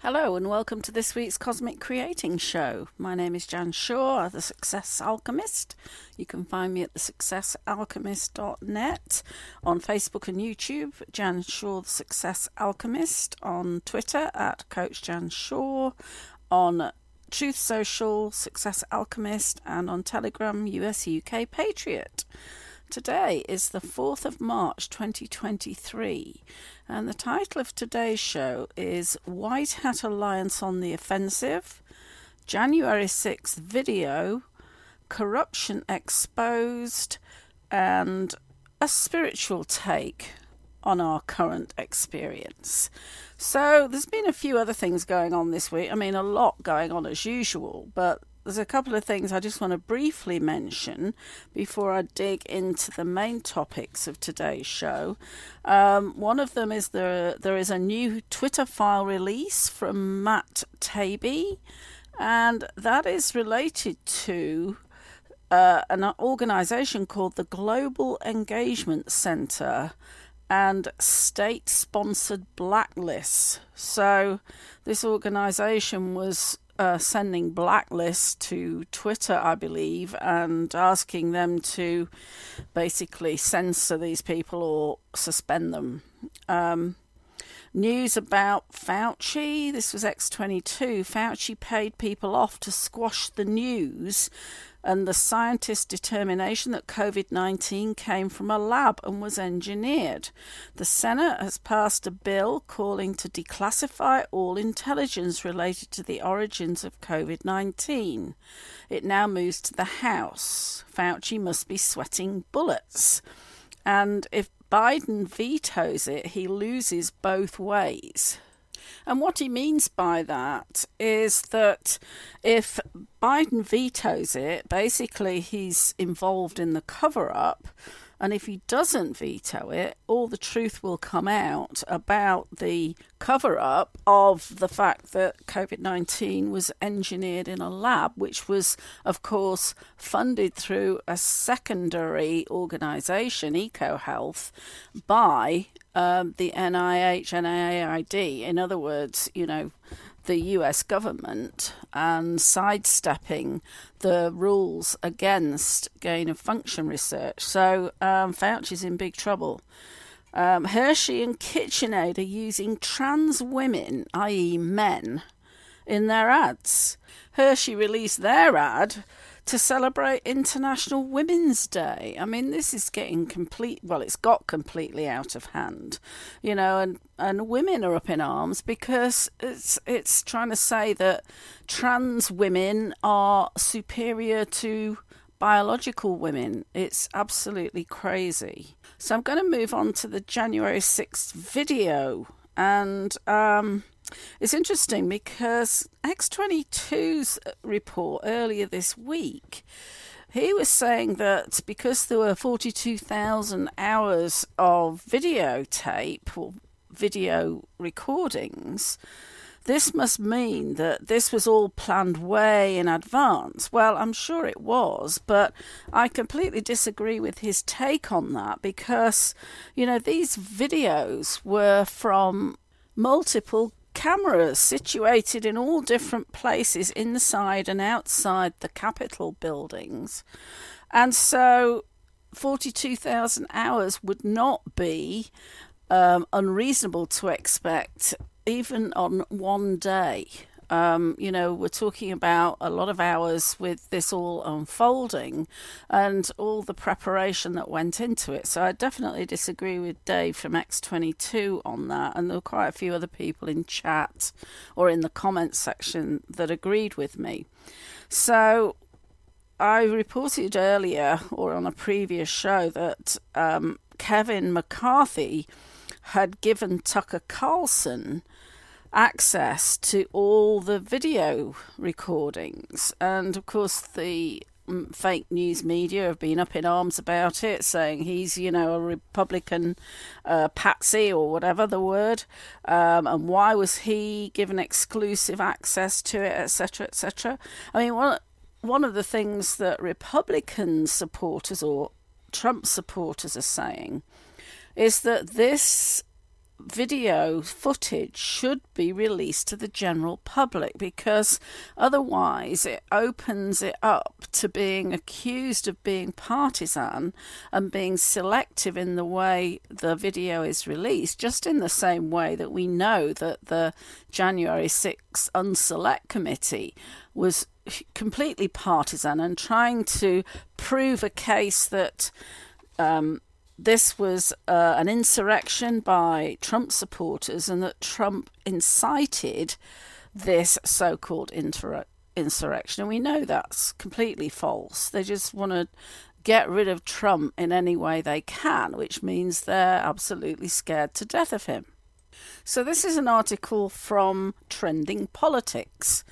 Hello and welcome to this week's Cosmic Creating Show. My name is Jan Shaw, the Success Alchemist. You can find me at thesuccessalchemist.net on Facebook and YouTube, Jan Shaw, the Success Alchemist, on Twitter at Coach Jan Shaw, on Truth Social, Success Alchemist, and on Telegram, US UK Patriot. Today is the 4th of March 2023, and the title of today's show is White Hat Alliance on the Offensive, January 6th video, Corruption Exposed, and a spiritual take on our current experience. So, there's been a few other things going on this week. I mean, a lot going on as usual, but there's a couple of things I just want to briefly mention before I dig into the main topics of today's show. Um, one of them is there there is a new Twitter file release from Matt Taibbi, and that is related to uh, an organization called the Global Engagement Center and state sponsored blacklists. So, this organization was uh, sending blacklists to Twitter, I believe, and asking them to basically censor these people or suspend them. Um, news about Fauci. This was X22. Fauci paid people off to squash the news and the scientists' determination that COVID 19 came from a lab and was engineered. The Senate has passed a bill calling to declassify all intelligence related to the origins of COVID 19. It now moves to the House. Fauci must be sweating bullets. And if Biden vetoes it, he loses both ways. And what he means by that is that if Biden vetoes it, basically he's involved in the cover up. And if he doesn't veto it, all the truth will come out about the cover up of the fact that COVID 19 was engineered in a lab, which was, of course, funded through a secondary organization, EcoHealth, by um, the NIH NIAID. In other words, you know, the US government and sidestepping the rules against gain of function research. So um, Fauci's in big trouble. Um, Hershey and KitchenAid are using trans women, i.e., men, in their ads. Hershey released their ad to celebrate International Women's Day. I mean, this is getting complete. Well, it's got completely out of hand, you know, and and women are up in arms because it's it's trying to say that trans women are superior to biological women. It's absolutely crazy. So I'm going to move on to the January 6th video and um, it's interesting because X22's uh, report earlier this week, he was saying that because there were 42,000 hours of videotape or video recordings, this must mean that this was all planned way in advance. Well, I'm sure it was, but I completely disagree with his take on that because, you know, these videos were from multiple cameras situated in all different places inside and outside the Capitol buildings. And so 42,000 hours would not be um, unreasonable to expect, even on one day. Um, you know, we're talking about a lot of hours with this all unfolding and all the preparation that went into it. So I definitely disagree with Dave from X22 on that. And there were quite a few other people in chat or in the comments section that agreed with me. So I reported earlier or on a previous show that um, Kevin McCarthy had given Tucker Carlson access to all the video recordings. And of course, the mm, fake news media have been up in arms about it, saying he's, you know, a Republican uh, patsy or whatever the word. Um, and why was he given exclusive access to it, etc., etc.? I mean, one, one of the things that Republican supporters or Trump supporters are saying is that this video footage should be released to the general public because otherwise it opens it up to being accused of being partisan and being selective in the way the video is released, just in the same way that we know that the January 6th Unselect Committee was completely partisan and trying to prove a case that. Um, this was uh, an insurrection by Trump supporters and that Trump incited this so called inter- insurrection. And we know that's completely false. They just want to get rid of Trump in any way they can, which means they're absolutely scared to death of him. So, this is an article from Trending Politics,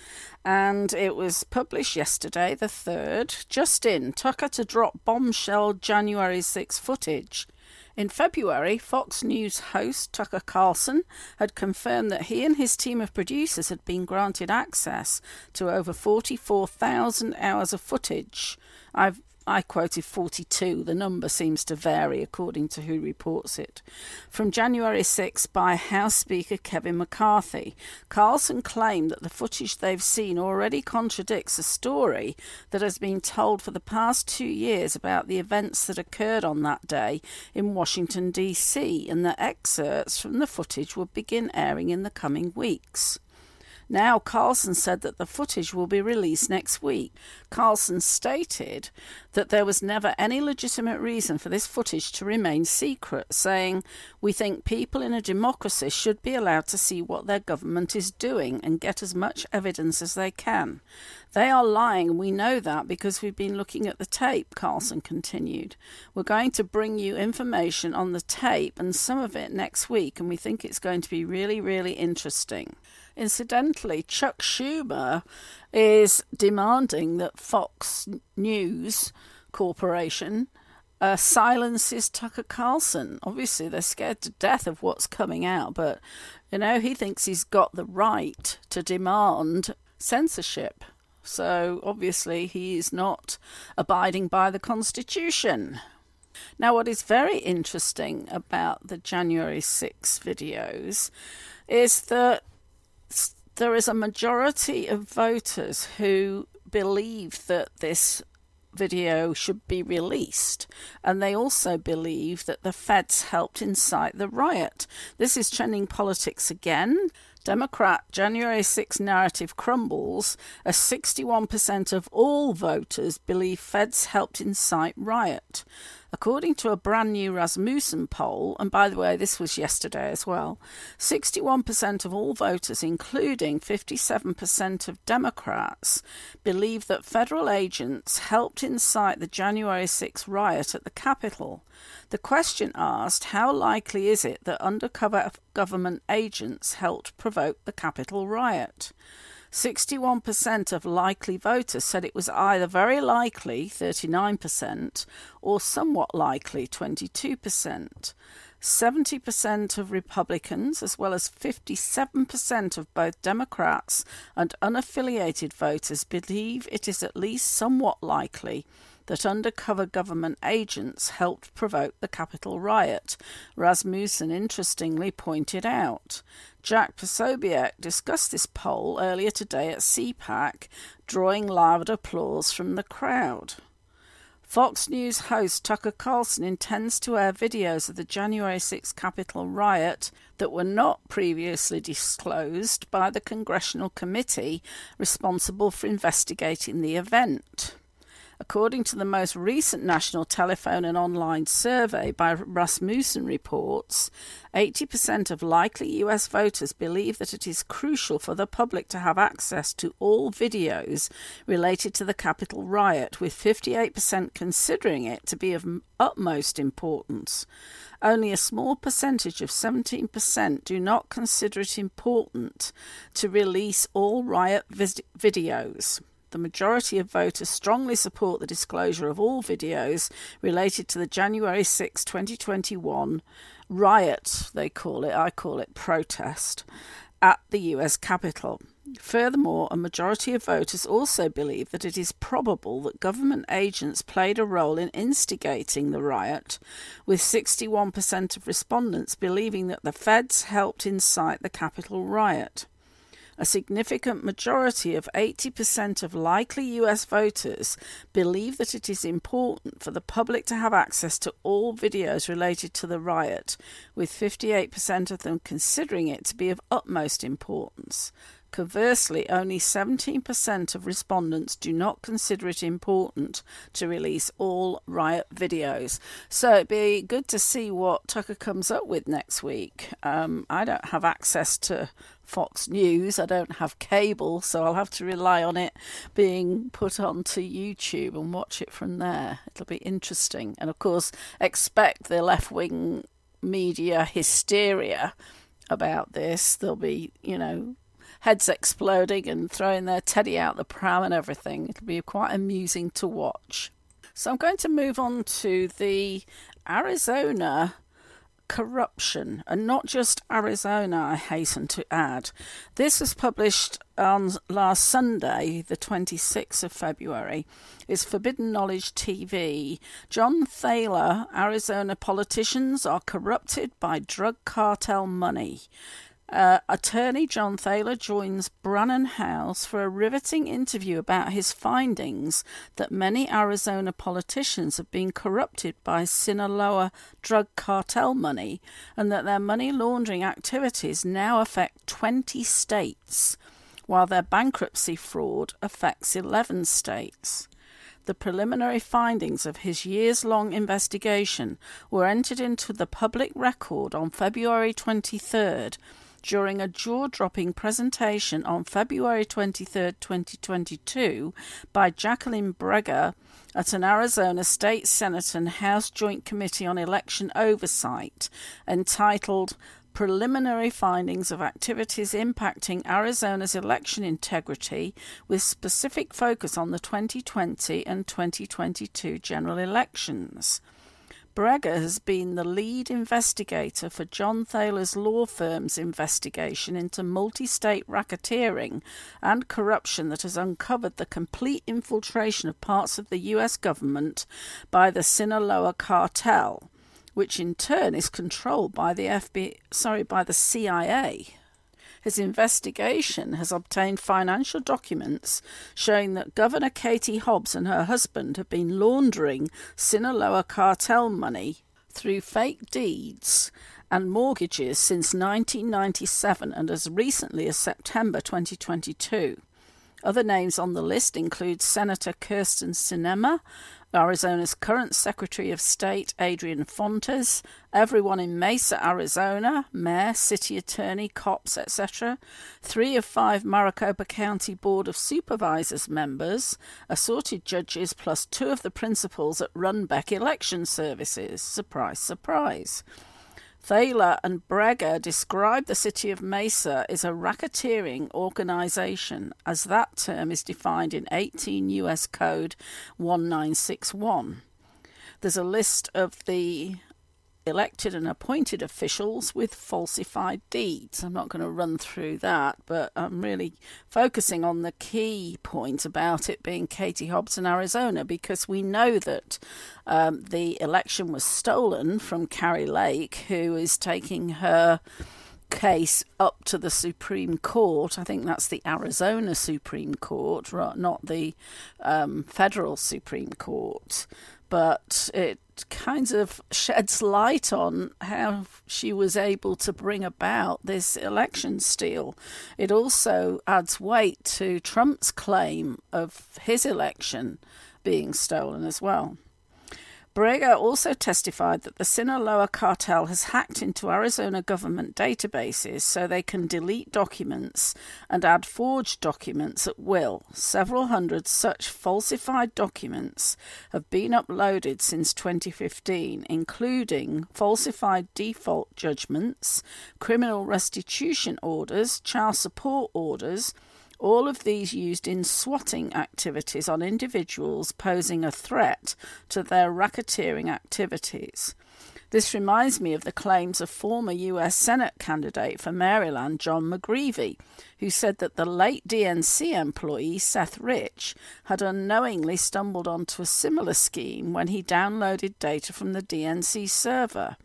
and it was published yesterday, the 3rd. Just in, Tucker to drop bombshell January 6 footage. In February, Fox News host Tucker Carlson had confirmed that he and his team of producers had been granted access to over 44,000 hours of footage. I've I quoted 42. The number seems to vary according to who reports it. From January 6 by House Speaker Kevin McCarthy. Carlson claimed that the footage they've seen already contradicts a story that has been told for the past two years about the events that occurred on that day in Washington, D.C., and that excerpts from the footage would begin airing in the coming weeks. Now, Carlson said that the footage will be released next week. Carlson stated that there was never any legitimate reason for this footage to remain secret, saying, We think people in a democracy should be allowed to see what their government is doing and get as much evidence as they can. They are lying, and we know that because we've been looking at the tape, Carlson continued. We're going to bring you information on the tape and some of it next week, and we think it's going to be really, really interesting. Incidentally, Chuck Schumer is demanding that Fox News Corporation uh, silences Tucker Carlson. Obviously, they're scared to death of what's coming out, but you know, he thinks he's got the right to demand censorship. So obviously, he is not abiding by the Constitution. Now, what is very interesting about the January 6 videos is that there is a majority of voters who believe that this video should be released. And they also believe that the feds helped incite the riot. This is trending politics again. Democrat January 6 narrative crumbles as 61% of all voters believe feds helped incite riot. According to a brand new Rasmussen poll, and by the way, this was yesterday as well, 61% of all voters, including 57% of Democrats, believe that federal agents helped incite the January 6 riot at the Capitol. The question asked how likely is it that undercover government agents helped provoke the Capitol riot? 61% of likely voters said it was either very likely, 39%, or somewhat likely, 22%. 70% of Republicans, as well as 57% of both Democrats and unaffiliated voters, believe it is at least somewhat likely that undercover government agents helped provoke the Capitol riot, Rasmussen interestingly pointed out. Jack Posobiec discussed this poll earlier today at CPAC, drawing loud applause from the crowd. Fox News host Tucker Carlson intends to air videos of the January 6 Capitol riot that were not previously disclosed by the congressional committee responsible for investigating the event. According to the most recent National Telephone and Online Survey by Rasmussen Reports, 80% of likely US voters believe that it is crucial for the public to have access to all videos related to the Capitol riot, with 58% considering it to be of utmost importance. Only a small percentage of 17% do not consider it important to release all riot videos the majority of voters strongly support the disclosure of all videos related to the January 6, 2021 riot, they call it, I call it protest, at the US Capitol. Furthermore, a majority of voters also believe that it is probable that government agents played a role in instigating the riot, with 61% of respondents believing that the feds helped incite the Capitol riot a significant majority of 80% of likely US voters believe that it is important for the public to have access to all videos related to the riot, with 58% of them considering it to be of utmost importance. Conversely, only 17% of respondents do not consider it important to release all riot videos. So it'd be good to see what Tucker comes up with next week. Um, I don't have access to Fox News. I don't have cable, so I'll have to rely on it being put onto YouTube and watch it from there. It'll be interesting. And of course, expect the left wing media hysteria about this. There'll be, you know, heads exploding and throwing their teddy out the pram and everything. It'll be quite amusing to watch. So I'm going to move on to the Arizona corruption, and not just Arizona, I hasten to add. This was published on last Sunday, the 26th of February, is Forbidden Knowledge TV. John Thaler, Arizona politicians are corrupted by drug cartel money. Uh, attorney John Thaler joins Brannon Howse for a riveting interview about his findings that many Arizona politicians have been corrupted by Sinaloa drug cartel money and that their money laundering activities now affect 20 states, while their bankruptcy fraud affects 11 states. The preliminary findings of his years long investigation were entered into the public record on February 23rd during a jaw dropping presentation on February 23, 2022, by Jacqueline Breger at an Arizona State Senate and House Joint Committee on Election Oversight entitled preliminary findings of activities impacting Arizona's election integrity with specific focus on the 2020 and 2022 general elections. Breger has been the lead investigator for John Thaler's law firm's investigation into multi state racketeering and corruption that has uncovered the complete infiltration of parts of the US government by the Sinaloa cartel, which in turn is controlled by the FBI, sorry, by the CIA. His investigation has obtained financial documents showing that Governor Katie Hobbs and her husband have been laundering Sinaloa cartel money through fake deeds and mortgages since 1997 and as recently as September 2022. Other names on the list include Senator Kyrsten Sinema, Arizona's current Secretary of State, Adrian Fontes, everyone in Mesa, Arizona, mayor, city attorney, cops, etc., three of five Maricopa County Board of Supervisors members, assorted judges, plus two of the principals at Runbeck Election Services. Surprise, surprise. Thaler and Breger describe the city of Mesa as a racketeering organization, as that term is defined in 18 U.S. Code 1961. There's a list of the elected and appointed officials with falsified deeds. I'm not going to run through that, but I'm really focusing on the key point about it being Katie Hobbs in Arizona because we know that um, the election was stolen from Kari Lake, who is taking her case up to the Supreme Court. I think that's the Arizona Supreme Court, not the um, federal Supreme Court. but it kind of sheds light on how she was able to bring about this election steal. It also adds weight to Trump's claim of his election being stolen as well. Borrego also testified that the Sinaloa cartel has hacked into Arizona government databases so they can delete documents and add forged documents at will. Several hundred such falsified documents have been uploaded since 2015, including falsified default judgments, criminal restitution orders, child support orders all of these used in swatting activities on individuals posing a threat to their racketeering activities. This reminds me of the claims of former US Senate candidate for Maryland, John McGreevey, who said that the late DNC employee Seth Rich had unknowingly stumbled onto a similar scheme when he downloaded data from the DNC server.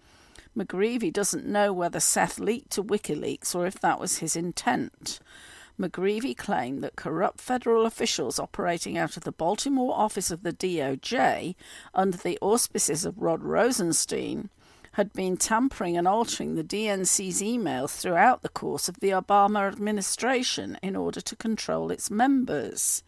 McGreevey doesn't know whether Seth leaked to WikiLeaks or if that was his intent. McGreevey claimed that corrupt federal officials operating out of the Baltimore office of the DOJ under the auspices of Rod Rosenstein had been tampering and altering the DNC's emails throughout the course of the Obama administration in order to control its members.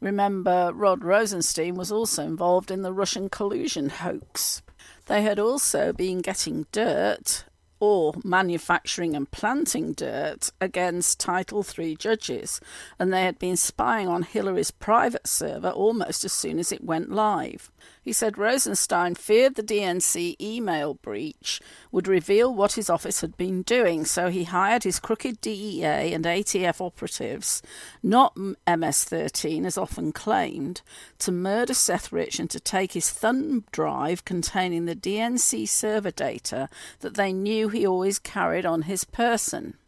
Remember, Rod Rosenstein was also involved in the Russian collusion hoax. They had also been getting dirt or manufacturing and planting dirt against Title III judges, and they had been spying on Hillary's private server almost as soon as it went live. He said Rosenstein feared the DNC email breach would reveal what his office had been doing, so he hired his crooked DEA and ATF operatives, not MS 13 as often claimed, to murder Seth Rich and to take his thumb drive containing the DNC server data that they knew he always carried on his person.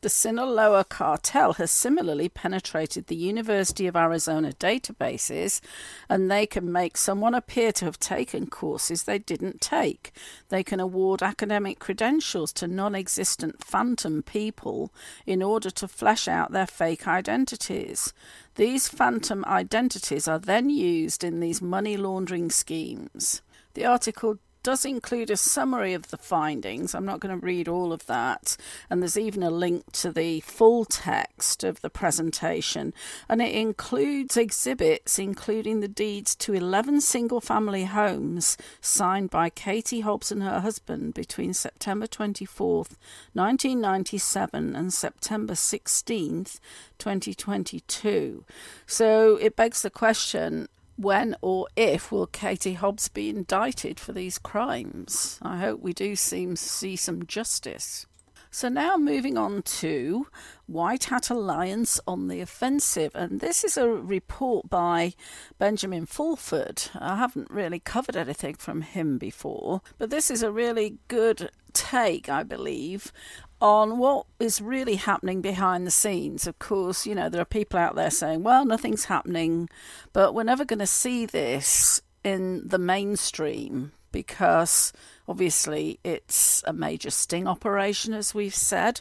The Sinaloa cartel has similarly penetrated the University of Arizona databases, and they can make someone appear to have taken courses they didn't take. They can award academic credentials to non existent phantom people in order to flesh out their fake identities. These phantom identities are then used in these money laundering schemes. The article does include a summary of the findings. I'm not going to read all of that. And there's even a link to the full text of the presentation. And it includes exhibits, including the deeds to 11 single family homes signed by Katie Hobbs and her husband between September 24th, 1997 and September 16th, 2022. So it begs the question when or if will Katie Hobbs be indicted for these crimes? I hope we do seem see some justice. So now moving on to White Hat Alliance on the Offensive, and this is a report by Benjamin Fulford. I haven't really covered anything from him before, but this is a really good take, I believe, on what is really happening behind the scenes. Of course, you know, there are people out there saying, well, nothing's happening, but we're never going to see this in the mainstream because obviously it's a major sting operation, as we've said.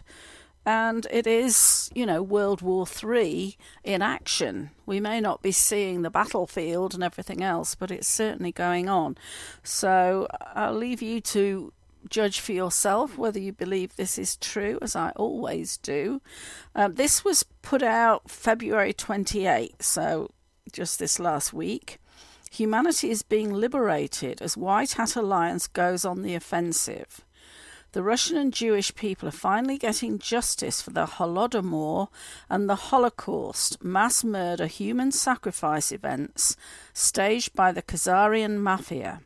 And it is, you know, World War III in action. We may not be seeing the battlefield and everything else, but it's certainly going on. So I'll leave you to judge for yourself whether you believe this is true, as I always do. Um, this was put out February 28, so just this last week. Humanity is being liberated as White Hat Alliance goes on the offensive. The Russian and Jewish people are finally getting justice for the Holodomor and the Holocaust mass murder human sacrifice events staged by the Khazarian mafia.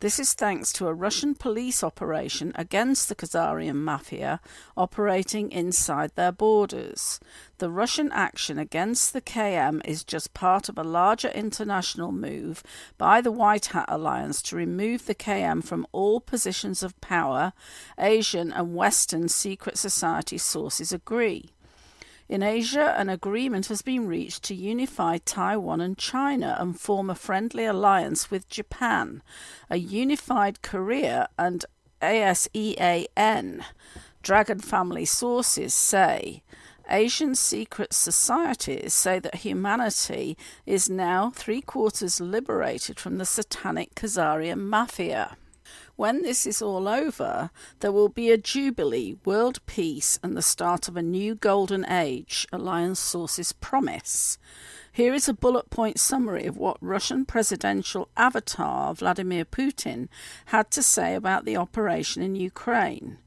This is thanks to a Russian police operation against the Khazarian mafia operating inside their borders. The Russian action against the KM is just part of a larger international move by the White Hat Alliance to remove the KM from all positions of power, Asian and Western secret society sources agree. In Asia, an agreement has been reached to unify Taiwan and China and form a friendly alliance with Japan, a unified Korea, and ASEAN. Dragon family sources say Asian secret societies say that humanity is now three quarters liberated from the satanic Khazarian mafia. When this is all over, there will be a jubilee, world peace, and the start of a new golden age, Alliance sources promise. Here is a bullet point summary of what Russian presidential avatar Vladimir Putin had to say about the operation in Ukraine.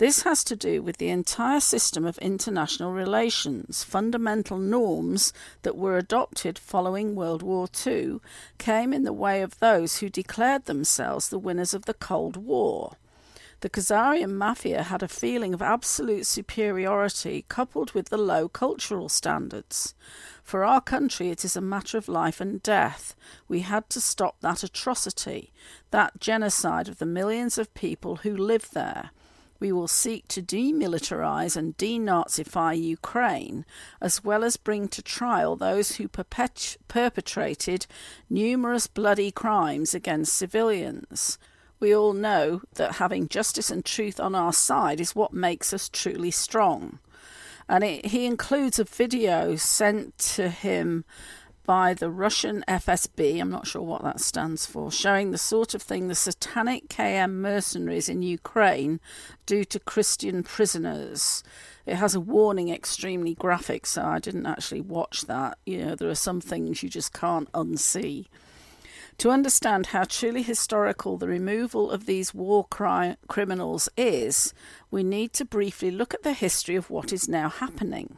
This has to do with the entire system of international relations. Fundamental norms that were adopted following World War II came in the way of those who declared themselves the winners of the Cold War. The Khazarian mafia had a feeling of absolute superiority coupled with the low cultural standards. For our country, it is a matter of life and death. We had to stop that atrocity, that genocide of the millions of people who live there. We will seek to demilitarize and denazify Ukraine, as well as bring to trial those who perpet- perpetrated numerous bloody crimes against civilians. We all know that having justice and truth on our side is what makes us truly strong. And it, he includes a video sent to him by the Russian FSB, I'm not sure what that stands for, showing the sort of thing the satanic KM mercenaries in Ukraine do to Christian prisoners. It has a warning extremely graphic, so I didn't actually watch that. You know, there are some things you just can't unsee. To understand how truly historical the removal of these war cri- criminals is, we need to briefly look at the history of what is now happening.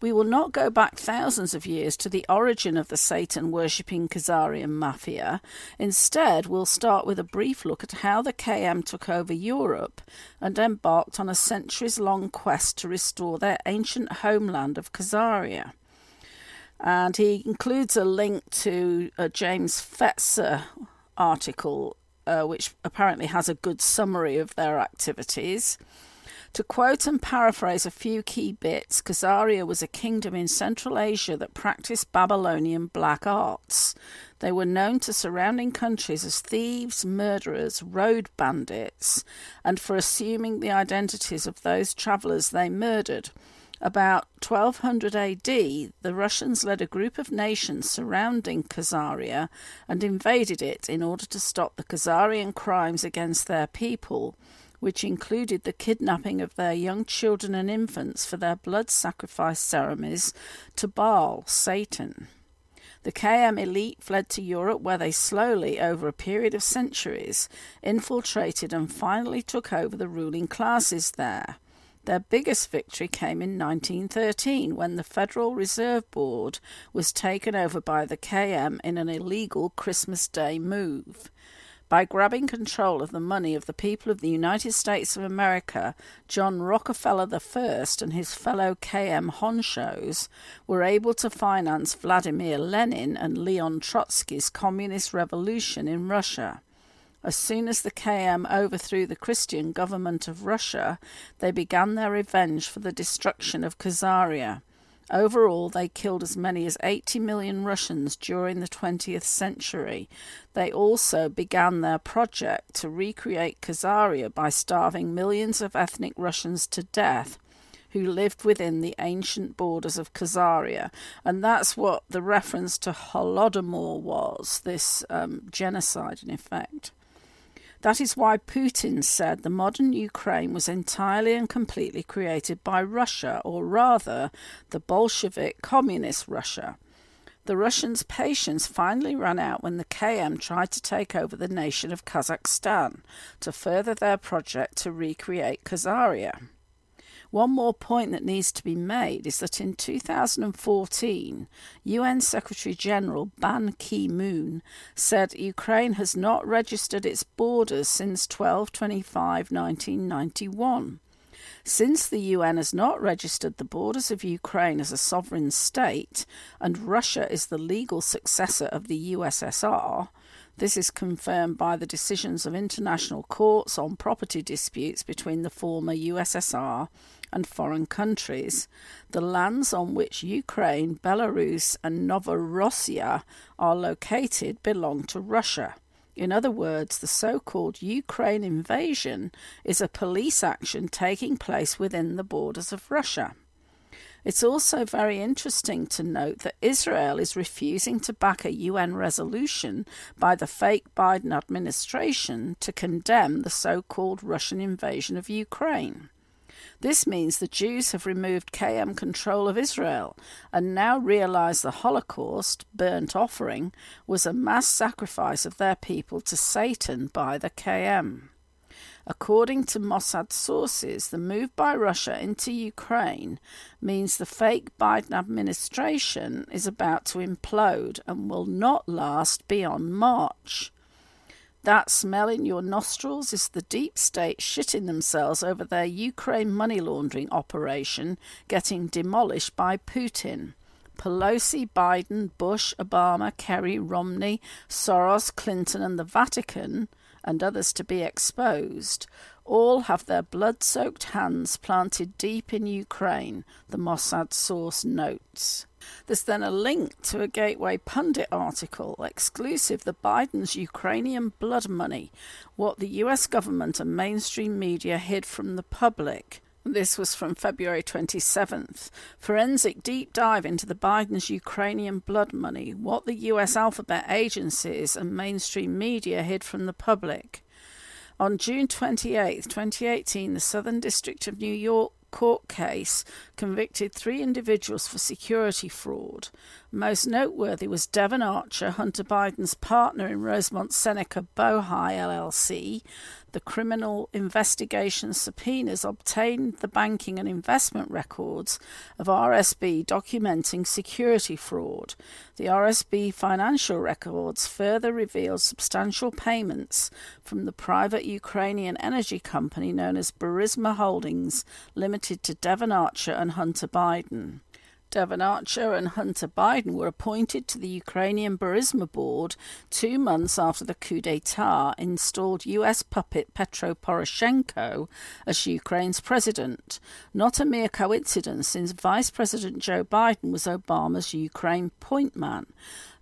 We will not go back thousands of years to the origin of the Satan worshipping Khazarian mafia. Instead, we'll start with a brief look at how the KM took over Europe and embarked on a centuries long quest to restore their ancient homeland of Khazaria. And he includes a link to a James Fetzer article, uh, which apparently has a good summary of their activities. To quote and paraphrase a few key bits, Khazaria was a kingdom in Central Asia that practiced Babylonian black arts. They were known to surrounding countries as thieves, murderers, road bandits, and for assuming the identities of those travellers they murdered. About 1200 AD, the Russians led a group of nations surrounding Khazaria and invaded it in order to stop the Khazarian crimes against their people which included the kidnapping of their young children and infants for their blood sacrifice ceremonies to Baal, Satan. The KM elite fled to Europe, where they slowly, over a period of centuries, infiltrated and finally took over the ruling classes there. Their biggest victory came in 1913 when the Federal Reserve Board was taken over by the KM in an illegal Christmas Day move. By grabbing control of the money of the people of the United States of America, John Rockefeller I and his fellow KM honchos were able to finance Vladimir Lenin and Leon Trotsky's communist revolution in Russia. As soon as the KM overthrew the Christian government of Russia, they began their revenge for the destruction of Khazaria. Overall, they killed as many as 80 million Russians during the 20th century. They also began their project to recreate Khazaria by starving millions of ethnic Russians to death who lived within the ancient borders of Khazaria. And that's what the reference to Holodomor was this um, genocide, in effect. That is why Putin said the modern Ukraine was entirely and completely created by Russia, or rather, the Bolshevik communist Russia. The Russians' patience finally ran out when the KM tried to take over the nation of Kazakhstan to further their project to recreate Khazaria. One more point that needs to be made is that in 2014, UN Secretary General Ban Ki moon said Ukraine has not registered its borders since 12 25 1991. Since the UN has not registered the borders of Ukraine as a sovereign state, and Russia is the legal successor of the USSR, this is confirmed by the decisions of international courts on property disputes between the former USSR and foreign countries. The lands on which Ukraine, Belarus, and Novorossiya are located belong to Russia. In other words, the so called Ukraine invasion is a police action taking place within the borders of Russia. It's also very interesting to note that Israel is refusing to back a UN resolution by the fake Biden administration to condemn the so called Russian invasion of Ukraine. This means the Jews have removed KM control of Israel and now realize the Holocaust, burnt offering, was a mass sacrifice of their people to Satan by the KM. According to Mossad sources, the move by Russia into Ukraine means the fake Biden administration is about to implode and will not last beyond March. That smell in your nostrils is the deep state shitting themselves over their Ukraine money laundering operation getting demolished by Putin. Pelosi, Biden, Bush, Obama, Kerry, Romney, Soros, Clinton, and the Vatican, and others to be exposed, all have their blood soaked hands planted deep in Ukraine, the Mossad source notes. There's then a link to a Gateway Pundit article exclusive the Biden's Ukrainian blood money, what the US government and mainstream media hid from the public. This was from February 27th. Forensic deep dive into the Biden's Ukrainian blood money, what the US alphabet agencies and mainstream media hid from the public. On June 28, 2018, the Southern District of New York court case convicted three individuals for security fraud. Most noteworthy was Devon Archer, Hunter Biden's partner in Rosemont Seneca Bohai LLC. The criminal investigation subpoenas obtained the banking and investment records of RSB documenting security fraud. The RSB financial records further revealed substantial payments from the private Ukrainian energy company known as Burisma Holdings Limited to Devon Archer and Hunter Biden. Devon Archer and Hunter Biden were appointed to the Ukrainian Burisma board two months after the coup d'etat installed US puppet Petro Poroshenko as Ukraine's president. Not a mere coincidence, since Vice President Joe Biden was Obama's Ukraine point man.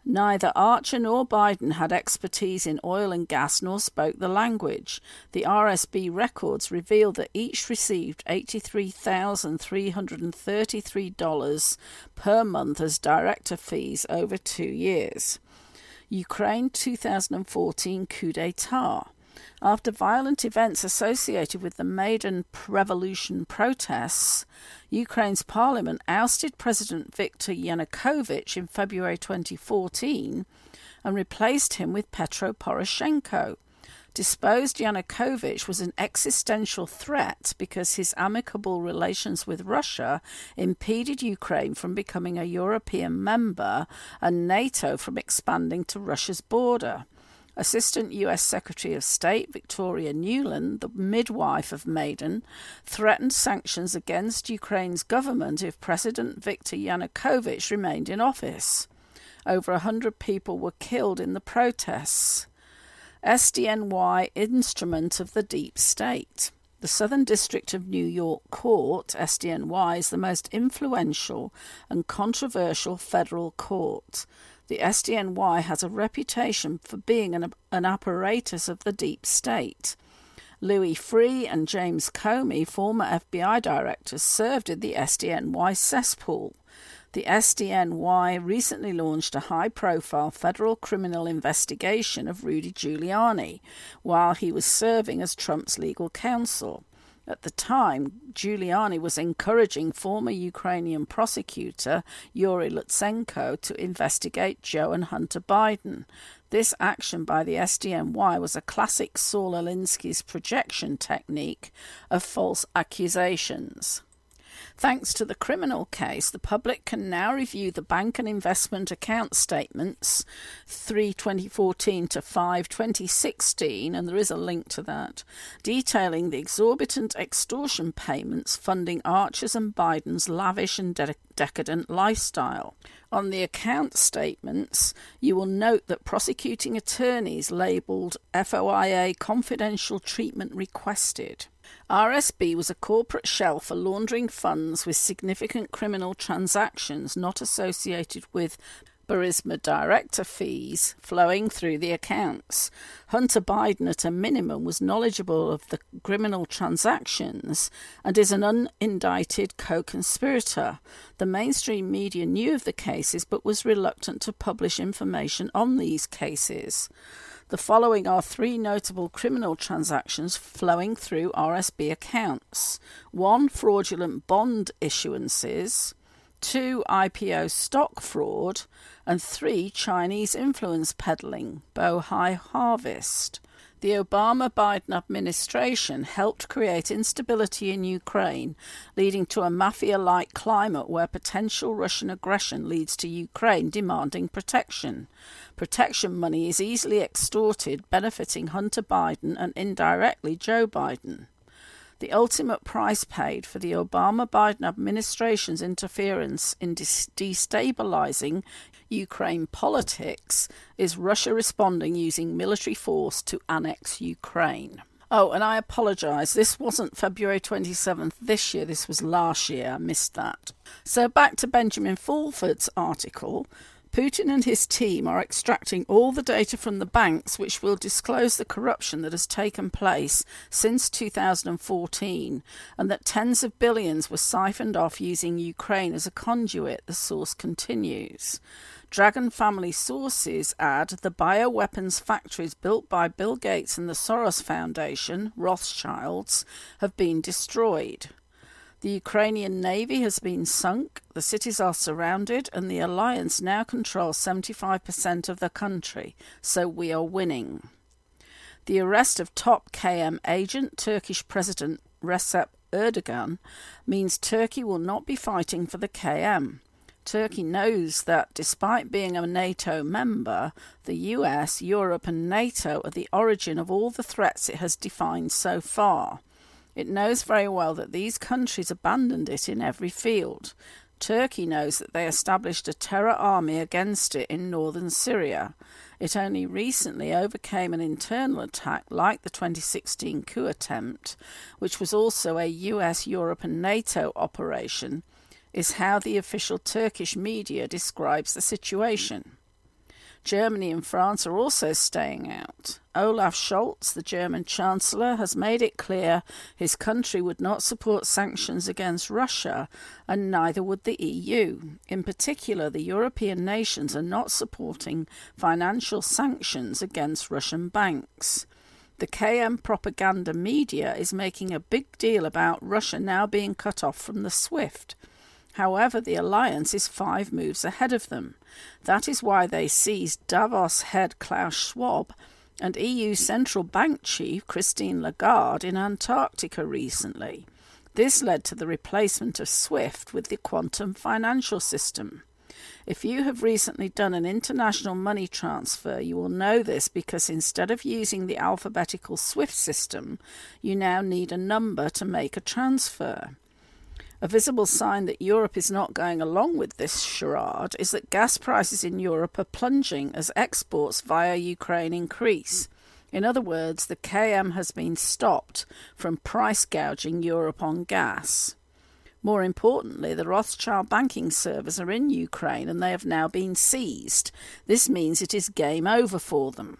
Neither Archer nor Biden had expertise in oil and gas nor spoke the language. The RSB records reveal that each received $83,333 per month as director fees over two years. Ukraine 2014 coup d'etat. After violent events associated with the Maidan Revolution protests, Ukraine's parliament ousted President Viktor Yanukovych in February 2014 and replaced him with Petro Poroshenko. Disposed Yanukovych was an existential threat because his amicable relations with Russia impeded Ukraine from becoming a European member and NATO from expanding to Russia's border. Assistant US Secretary of State Victoria Nuland, the midwife of Maidan, threatened sanctions against Ukraine's government if President Viktor Yanukovych remained in office. Over a hundred people were killed in the protests. SDNY instrument of the deep state. The Southern District of New York Court, SDNY, is the most influential and controversial federal court. The SDNY has a reputation for being an, an apparatus of the deep state. Louis Freeh and James Comey, former FBI directors, served in the SDNY cesspool. The SDNY recently launched a high profile federal criminal investigation of Rudy Giuliani while he was serving as Trump's legal counsel. At the time, Giuliani was encouraging former Ukrainian prosecutor Yuri Lutsenko to investigate Joe and Hunter Biden. This action by the SDNY was a classic Saul Alinsky's projection technique of false accusations. Thanks to the criminal case, the public can now review the bank and investment account statements 3 2014 to 5 2016, and there is a link to that, detailing the exorbitant extortion payments funding Archer's and Biden's lavish and de- decadent lifestyle. On the account statements, you will note that prosecuting attorneys labelled FOIA confidential treatment requested. RSB was a corporate shell for laundering funds with significant criminal transactions not associated with Burisma director fees flowing through the accounts. Hunter Biden, at a minimum, was knowledgeable of the criminal transactions and is an unindicted co conspirator. The mainstream media knew of the cases but was reluctant to publish information on these cases. The following are three notable criminal transactions flowing through RSB accounts. One, fraudulent bond issuances, two, IPO stock fraud, and three, Chinese influence peddling, Bohai Harvest. The Obama Biden administration helped create instability in Ukraine, leading to a mafia like climate where potential Russian aggression leads to Ukraine demanding protection. Protection money is easily extorted, benefiting Hunter Biden and indirectly Joe Biden. The ultimate price paid for the Obama Biden administration's interference in destabilizing Ukraine politics is Russia responding using military force to annex Ukraine. Oh, and I apologise. This wasn't February 27th this year, this was last year. I missed that. So back to Benjamin Fulford's article. Putin and his team are extracting all the data from the banks which will disclose the corruption that has taken place since 2014 and that tens of billions were siphoned off using Ukraine as a conduit, the source continues. Dragon family sources add the bioweapons factories built by Bill Gates and the Soros Foundation, Rothschilds, have been destroyed. The Ukrainian navy has been sunk, the cities are surrounded, and the alliance now controls 75% of the country, so we are winning. The arrest of top KM agent, Turkish President Recep Erdogan, means Turkey will not be fighting for the KM. Turkey knows that despite being a NATO member, the US, Europe, and NATO are the origin of all the threats it has defined so far. It knows very well that these countries abandoned it in every field. Turkey knows that they established a terror army against it in northern Syria. It only recently overcame an internal attack like the 2016 coup attempt, which was also a US, Europe, and NATO operation, is how the official Turkish media describes the situation. Germany and France are also staying out. Olaf Scholz, the German Chancellor, has made it clear his country would not support sanctions against Russia, and neither would the EU. In particular, the European nations are not supporting financial sanctions against Russian banks. The KM propaganda media is making a big deal about Russia now being cut off from the SWIFT. However, the alliance is five moves ahead of them. That is why they seized Davos head Klaus Schwab and EU central bank chief Christine Lagarde in Antarctica recently. This led to the replacement of SWIFT with the quantum financial system. If you have recently done an international money transfer, you will know this because instead of using the alphabetical SWIFT system, you now need a number to make a transfer. A visible sign that Europe is not going along with this charade is that gas prices in Europe are plunging as exports via Ukraine increase. In other words, the KM has been stopped from price gouging Europe on gas. More importantly, the Rothschild banking servers are in Ukraine and they have now been seized. This means it is game over for them.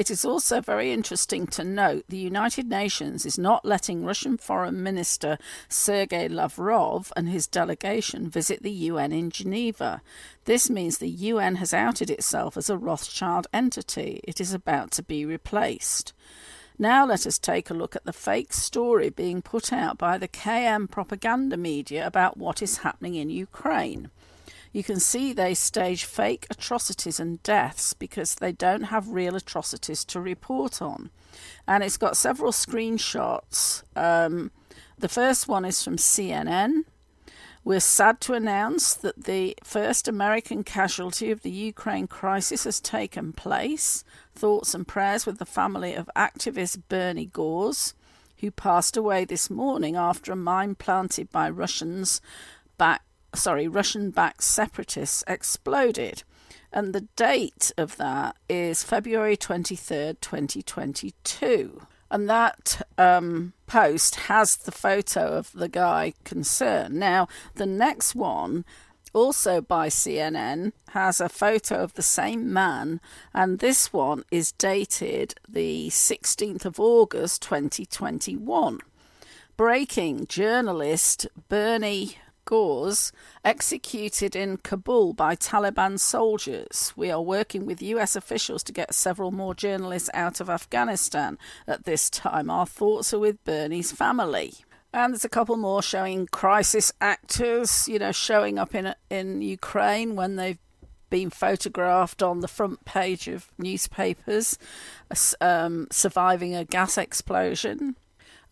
It is also very interesting to note the United Nations is not letting Russian Foreign Minister Sergei Lavrov and his delegation visit the UN in Geneva. This means the UN has outed itself as a Rothschild entity. It is about to be replaced. Now let us take a look at the fake story being put out by the KM propaganda media about what is happening in Ukraine you can see they stage fake atrocities and deaths because they don't have real atrocities to report on. And it's got several screenshots. Um, the first one is from CNN. We're sad to announce that the first American casualty of the Ukraine crisis has taken place. Thoughts and prayers with the family of activist Bernie Gores, who passed away this morning after a mine planted by Russians back sorry, Russian backed separatists exploded. And the date of that is February 23rd, 2022. And that um, post has the photo of the guy concerned. Now, the next one also by CNN, has a photo of the same man, and this one is dated the 16th of August 2021. Breaking journalist Bernie Gores executed in Kabul by Taliban soldiers. We are working with US officials to get several more journalists out of Afghanistan. At this time, our thoughts are with Bernie's family. And there's a couple more showing crisis actors, you know, showing up in in Ukraine when they've been photographed on the front page of newspapers, um, surviving a gas explosion.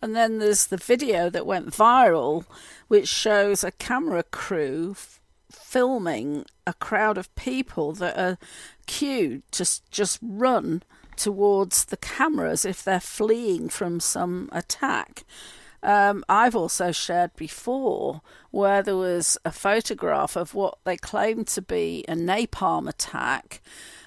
And then there's the video that went viral, which shows a camera crew f- filming a crowd of people that are queued to just run towards the cameras if they're fleeing from some attack. Um, I've also shared before where there was a photograph of what they claimed to be a napalm attack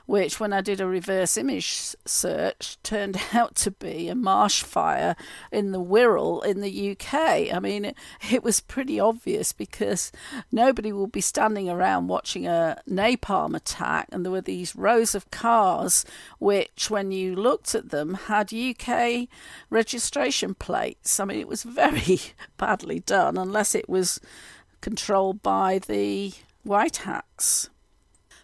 which, when I did a reverse image search, turned out to be a marsh fire in the Wirral in the UK. I mean, it, it was pretty obvious because nobody will be standing around watching a napalm attack, and there were these rows of cars which, when you looked at them, had UK registration plates. I mean, it was very badly done, unless it was controlled by the White Hats.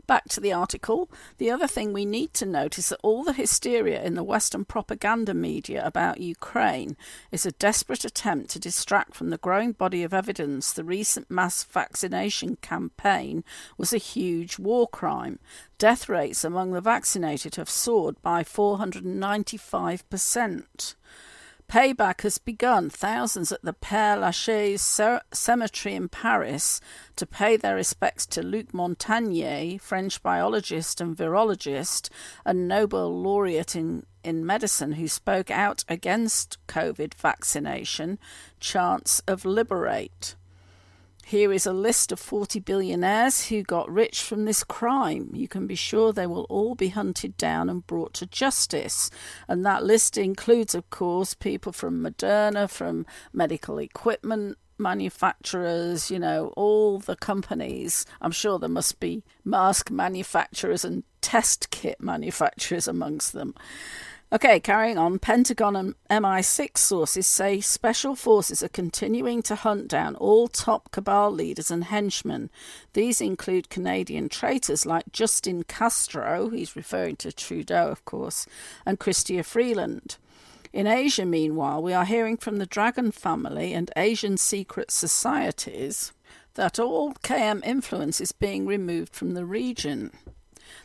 Back to the article. The other thing we need to note is that all the hysteria in the Western propaganda media about Ukraine is a desperate attempt to distract from the growing body of evidence the recent mass vaccination campaign was a huge war crime. Death rates among the vaccinated have soared by 495%. Payback has begun. Thousands at the Père Lachaise cemetery in Paris to pay their respects to Luc Montagnier, French biologist and virologist, and Nobel laureate in, in medicine who spoke out against COVID vaccination, chants of liberate. Here is a list of 40 billionaires who got rich from this crime. You can be sure they will all be hunted down and brought to justice. And that list includes, of course, people from Moderna, from medical equipment manufacturers, you know, all the companies. I'm sure there must be mask manufacturers and test kit manufacturers amongst them. Okay, carrying on. Pentagon and MI6 sources say special forces are continuing to hunt down all top cabal leaders and henchmen. These include Canadian traitors like Justin Castro, he's referring to Trudeau, of course, and Chrystia Freeland. In Asia, meanwhile, we are hearing from the Dragon family and Asian secret societies that all KM influence is being removed from the region.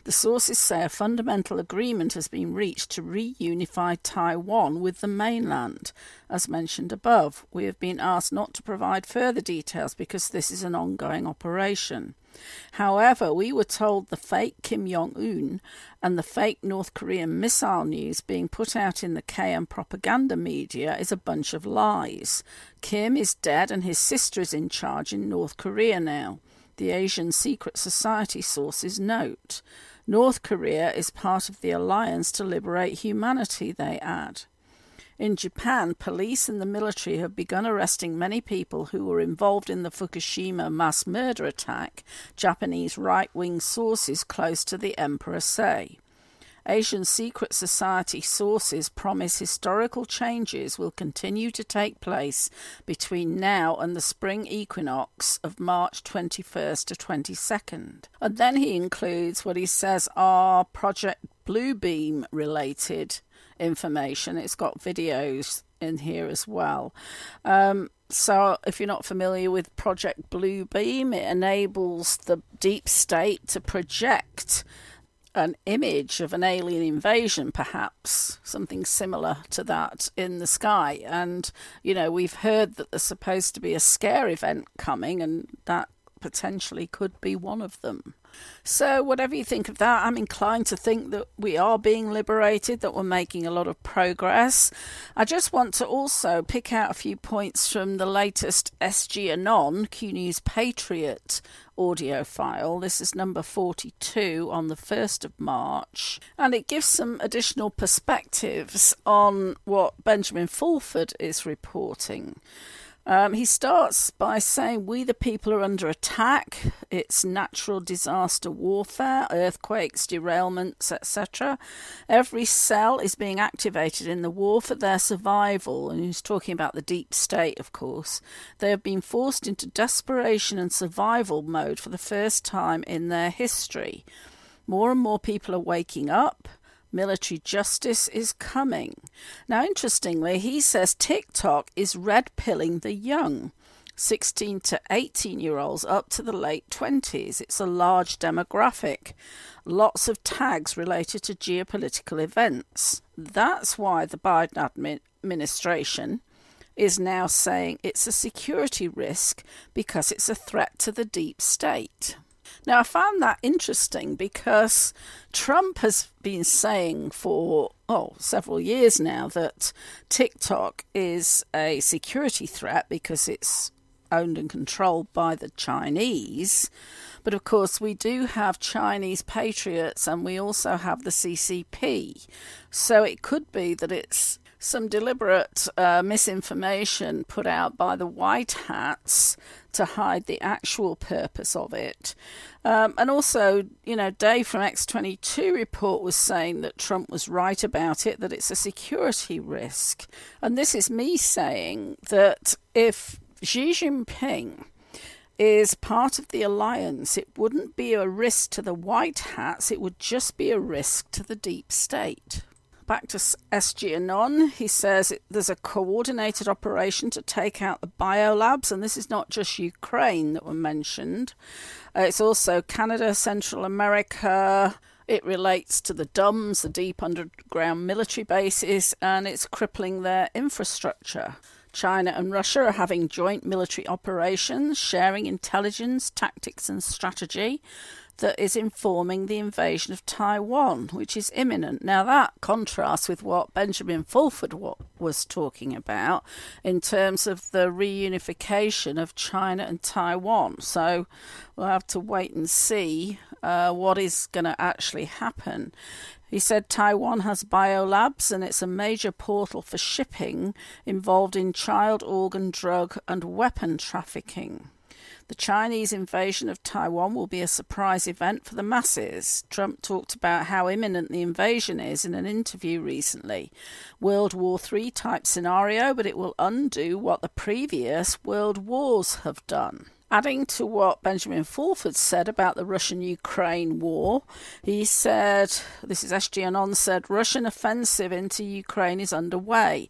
The sources say a fundamental agreement has been reached to reunify Taiwan with the mainland. As mentioned above, we have been asked not to provide further details because this is an ongoing operation. However, we were told the fake Kim Jong un and the fake North Korean missile news being put out in the KM propaganda media is a bunch of lies. Kim is dead and his sister is in charge in North Korea now. The Asian Secret Society sources note. North Korea is part of the alliance to liberate humanity, they add. In Japan, police and the military have begun arresting many people who were involved in the Fukushima mass murder attack, Japanese right wing sources close to the emperor say. Asian secret society sources promise historical changes will continue to take place between now and the spring equinox of March 21st to 22nd. And then he includes what he says are Project Bluebeam related information. It's got videos in here as well. Um, so, if you're not familiar with Project Bluebeam, it enables the deep state to project an image of an alien invasion, perhaps something similar to that in the sky. And, you know, we've heard that there's supposed to be a scare event coming, and that potentially could be one of them. So, whatever you think of that, I'm inclined to think that we are being liberated, that we're making a lot of progress. I just want to also pick out a few points from the latest SG Anon, Q News Patriot audio file. This is number 42 on the 1st of March, and it gives some additional perspectives on what Benjamin Fulford is reporting. Um, he starts by saying, We the people are under attack. It's natural disaster warfare, earthquakes, derailments, etc. Every cell is being activated in the war for their survival. And he's talking about the deep state, of course. They have been forced into desperation and survival mode for the first time in their history. More and more people are waking up military justice is coming. Now, interestingly, he says TikTok is red pilling the young. 16 to 18 year olds up to the late 20s. It's a large demographic. Lots of tags related to geopolitical events. That's why the Biden administration is now saying it's a security risk because it's a threat to the deep state. Now, I found that interesting because Trump has been saying for, oh, several years now that TikTok is a security threat because it's owned and controlled by the Chinese. But of course, we do have Chinese patriots and we also have the CCP. So it could be that it's some deliberate uh, misinformation put out by the white hats to hide the actual purpose of it. Um, and also, you know, Dave from X22 report was saying that Trump was right about it, that it's a security risk. And this is me saying that if Xi Jinping is part of the alliance, it wouldn't be a risk to the white hats, it would just be a risk to the deep state. Back to SG Anon, he says there's a coordinated operation to take out the biolabs, and this is not just Ukraine that were mentioned. Uh, it's also Canada, Central America. It relates to the DUMBs, the deep underground military bases, and it's crippling their infrastructure. China and Russia are having joint military operations, sharing intelligence, tactics, and strategy that is informing the invasion of Taiwan, which is imminent. Now, that contrasts with what Benjamin Fulford was talking about in terms of the reunification of China and Taiwan. So, we'll have to wait and see uh, what is going to actually happen. He said Taiwan has biolabs and it's a major portal for shipping involved in child organ, drug, and weapon trafficking. The Chinese invasion of Taiwan will be a surprise event for the masses. Trump talked about how imminent the invasion is in an interview recently. World War III type scenario, but it will undo what the previous world wars have done. Adding to what Benjamin Fulford said about the Russian Ukraine war, he said, This is SG Anon said, Russian offensive into Ukraine is underway.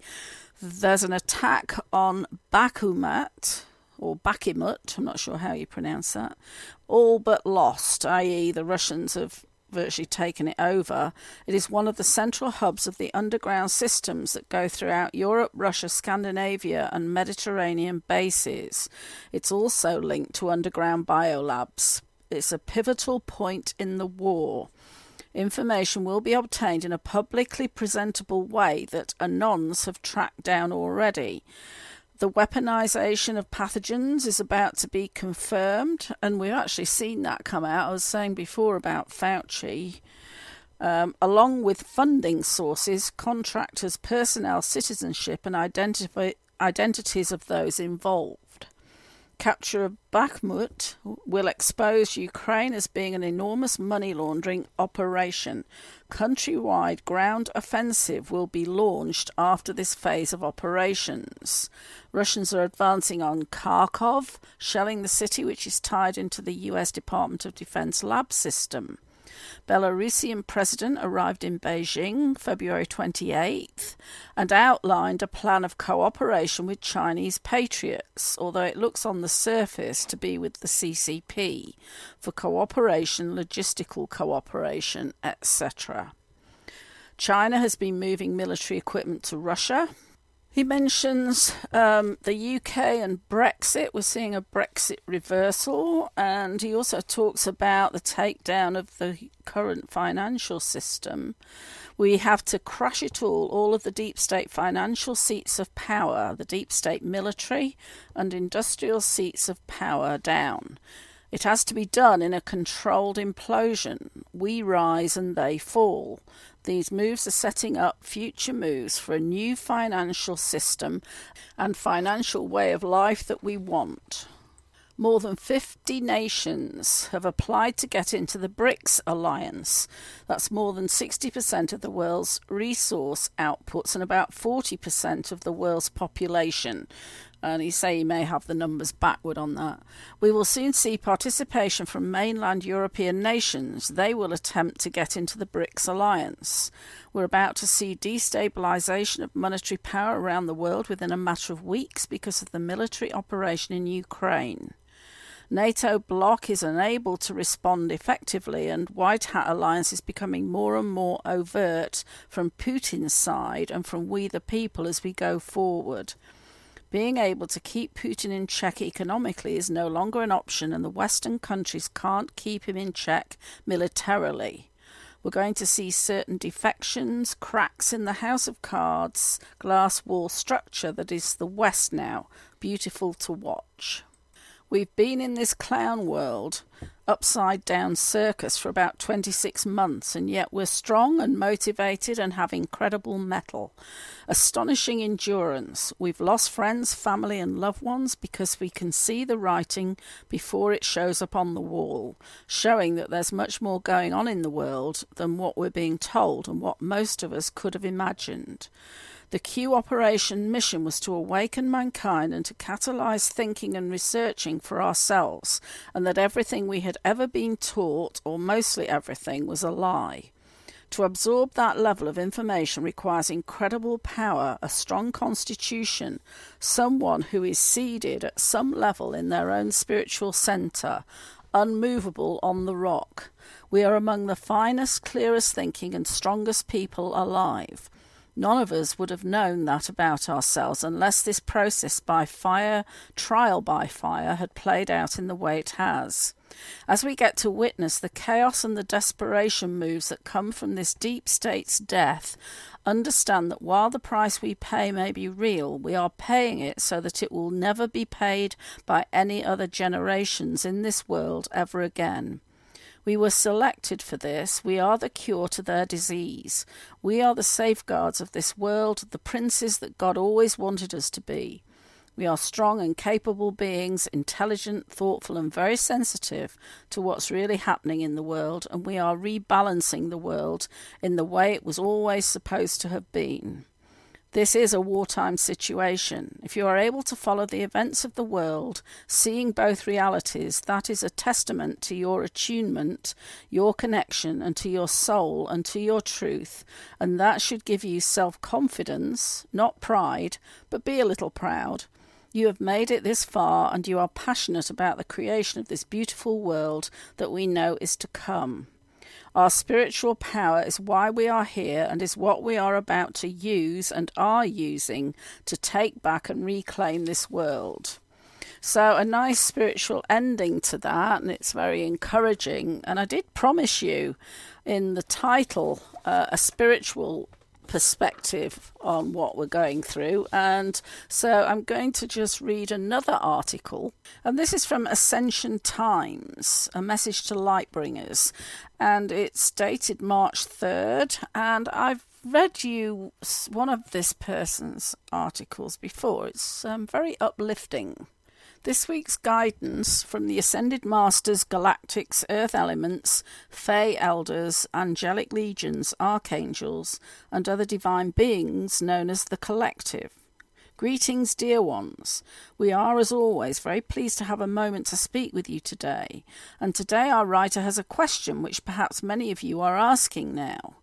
There's an attack on Bakhmut, or Bakhmut, I'm not sure how you pronounce that, all but lost, i.e., the Russians have virtually taken it over. It is one of the central hubs of the underground systems that go throughout Europe, Russia, Scandinavia, and Mediterranean bases. It's also linked to underground biolabs. It's a pivotal point in the war. Information will be obtained in a publicly presentable way that Anons have tracked down already. The weaponization of pathogens is about to be confirmed, and we've actually seen that come out. I was saying before about Fauci. Um, along with funding sources, contractors, personnel, citizenship, and identities of those involved capture of Bakhmut will expose Ukraine as being an enormous money laundering operation. Countrywide ground offensive will be launched after this phase of operations. Russians are advancing on Kharkov, shelling the city which is tied into the US Department of Defense lab system. Belarusian president arrived in Beijing February 28th and outlined a plan of cooperation with Chinese patriots, although it looks on the surface to be with the CCP for cooperation, logistical cooperation, etc. China has been moving military equipment to Russia he mentions um, the UK and Brexit. We're seeing a Brexit reversal, and he also talks about the takedown of the current financial system. We have to crush it all, all of the deep state financial seats of power, the deep state military and industrial seats of power down. It has to be done in a controlled implosion. We rise and they fall. These moves are setting up future moves for a new financial system and financial way of life that we want. More than 50 nations have applied to get into the BRICS alliance. That's more than 60% of the world's resource outputs and about 40% of the world's population and he say he may have the numbers backward on that. We will soon see participation from mainland European nations. They will attempt to get into the BRICS alliance. We're about to see destabilization of monetary power around the world within a matter of weeks because of the military operation in Ukraine. NATO bloc is unable to respond effectively, and White Hat alliance is becoming more and more overt from Putin's side and from we the people as we go forward. Being able to keep Putin in check economically is no longer an option, and the Western countries can't keep him in check militarily. We're going to see certain defections, cracks in the House of Cards glass wall structure that is the West now. Beautiful to watch. We've been in this clown world, upside down circus for about 26 months, and yet we're strong and motivated and have incredible mettle. Astonishing endurance. We've lost friends, family, and loved ones because we can see the writing before it shows up on the wall, showing that there's much more going on in the world than what we're being told and what most of us could have imagined. The Q operation mission was to awaken mankind and to catalyze thinking and researching for ourselves, and that everything we had ever been taught, or mostly everything, was a lie. To absorb that level of information requires incredible power, a strong constitution, someone who is seated at some level in their own spiritual centre, unmovable on the rock. We are among the finest, clearest thinking, and strongest people alive. None of us would have known that about ourselves unless this process by fire, trial by fire, had played out in the way it has. As we get to witness the chaos and the desperation moves that come from this deep state's death, understand that while the price we pay may be real, we are paying it so that it will never be paid by any other generations in this world ever again. We were selected for this. We are the cure to their disease. We are the safeguards of this world, the princes that God always wanted us to be. We are strong and capable beings, intelligent, thoughtful, and very sensitive to what's really happening in the world, and we are rebalancing the world in the way it was always supposed to have been. This is a wartime situation. If you are able to follow the events of the world, seeing both realities, that is a testament to your attunement, your connection, and to your soul and to your truth. And that should give you self confidence, not pride, but be a little proud. You have made it this far, and you are passionate about the creation of this beautiful world that we know is to come. Our spiritual power is why we are here and is what we are about to use and are using to take back and reclaim this world. So, a nice spiritual ending to that, and it's very encouraging. And I did promise you in the title uh, a spiritual perspective on what we're going through. And so I'm going to just read another article. And this is from Ascension Times, a message to Lightbringers. And it's dated March 3rd. And I've read you one of this person's articles before. It's um, very uplifting. This week's guidance from the Ascended Masters, Galactics, Earth Elements, Fey Elders, Angelic Legions, Archangels, and other divine beings known as the Collective. Greetings, dear ones. We are, as always, very pleased to have a moment to speak with you today. And today our writer has a question which perhaps many of you are asking now.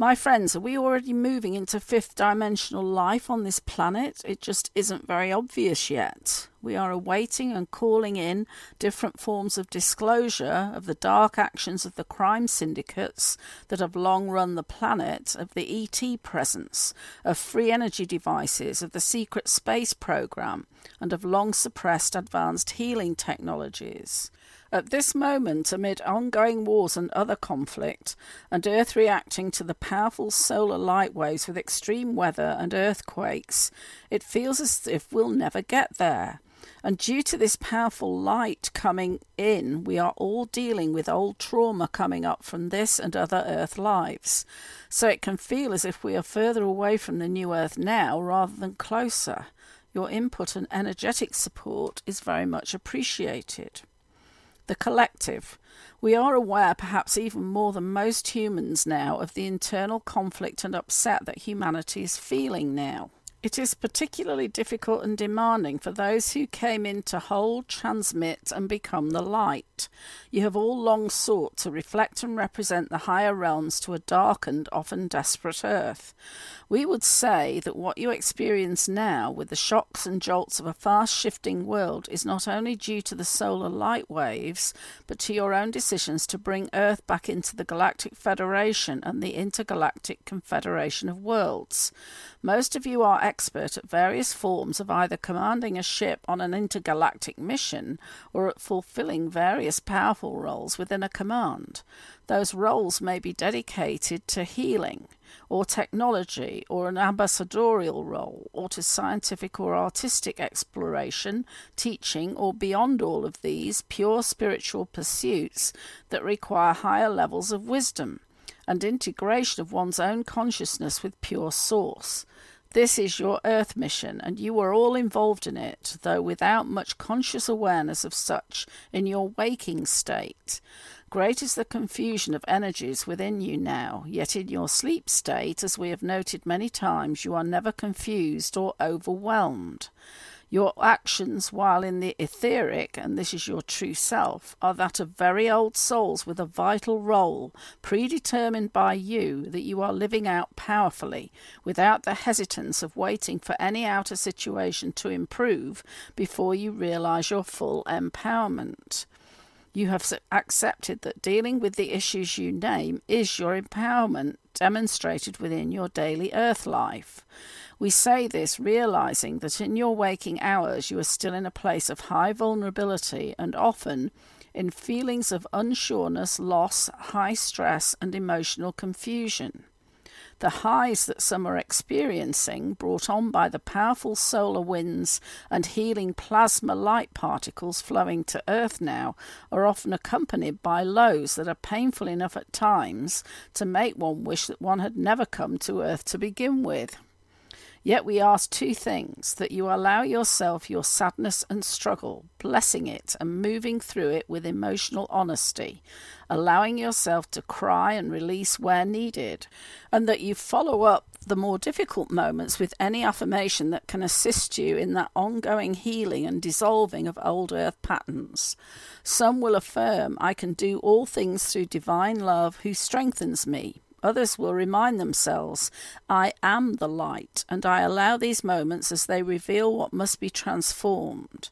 My friends, are we already moving into fifth dimensional life on this planet? It just isn't very obvious yet. We are awaiting and calling in different forms of disclosure of the dark actions of the crime syndicates that have long run the planet, of the ET presence, of free energy devices, of the secret space program, and of long suppressed advanced healing technologies. At this moment, amid ongoing wars and other conflict, and Earth reacting to the powerful solar light waves with extreme weather and earthquakes, it feels as if we'll never get there. And due to this powerful light coming in, we are all dealing with old trauma coming up from this and other Earth lives. So it can feel as if we are further away from the new Earth now rather than closer. Your input and energetic support is very much appreciated. The collective. We are aware, perhaps even more than most humans now, of the internal conflict and upset that humanity is feeling now. It is particularly difficult and demanding for those who came in to hold, transmit, and become the light. You have all long sought to reflect and represent the higher realms to a darkened, often desperate earth. We would say that what you experience now, with the shocks and jolts of a fast shifting world, is not only due to the solar light waves, but to your own decisions to bring Earth back into the Galactic Federation and the Intergalactic Confederation of Worlds. Most of you are expert at various forms of either commanding a ship on an intergalactic mission or at fulfilling various powerful roles within a command. Those roles may be dedicated to healing or technology or an ambassadorial role or to scientific or artistic exploration, teaching, or beyond all of these, pure spiritual pursuits that require higher levels of wisdom and integration of one's own consciousness with pure source. This is your Earth mission, and you are all involved in it, though without much conscious awareness of such in your waking state. Great is the confusion of energies within you now, yet in your sleep state, as we have noted many times, you are never confused or overwhelmed. Your actions while in the etheric, and this is your true self, are that of very old souls with a vital role, predetermined by you, that you are living out powerfully, without the hesitance of waiting for any outer situation to improve before you realize your full empowerment. You have accepted that dealing with the issues you name is your empowerment demonstrated within your daily earth life. We say this realizing that in your waking hours you are still in a place of high vulnerability and often in feelings of unsureness, loss, high stress, and emotional confusion. The highs that some are experiencing, brought on by the powerful solar winds and healing plasma light particles flowing to Earth now, are often accompanied by lows that are painful enough at times to make one wish that one had never come to Earth to begin with. Yet we ask two things that you allow yourself your sadness and struggle, blessing it and moving through it with emotional honesty, allowing yourself to cry and release where needed, and that you follow up the more difficult moments with any affirmation that can assist you in that ongoing healing and dissolving of old earth patterns. Some will affirm, I can do all things through divine love who strengthens me. Others will remind themselves, I am the light, and I allow these moments as they reveal what must be transformed.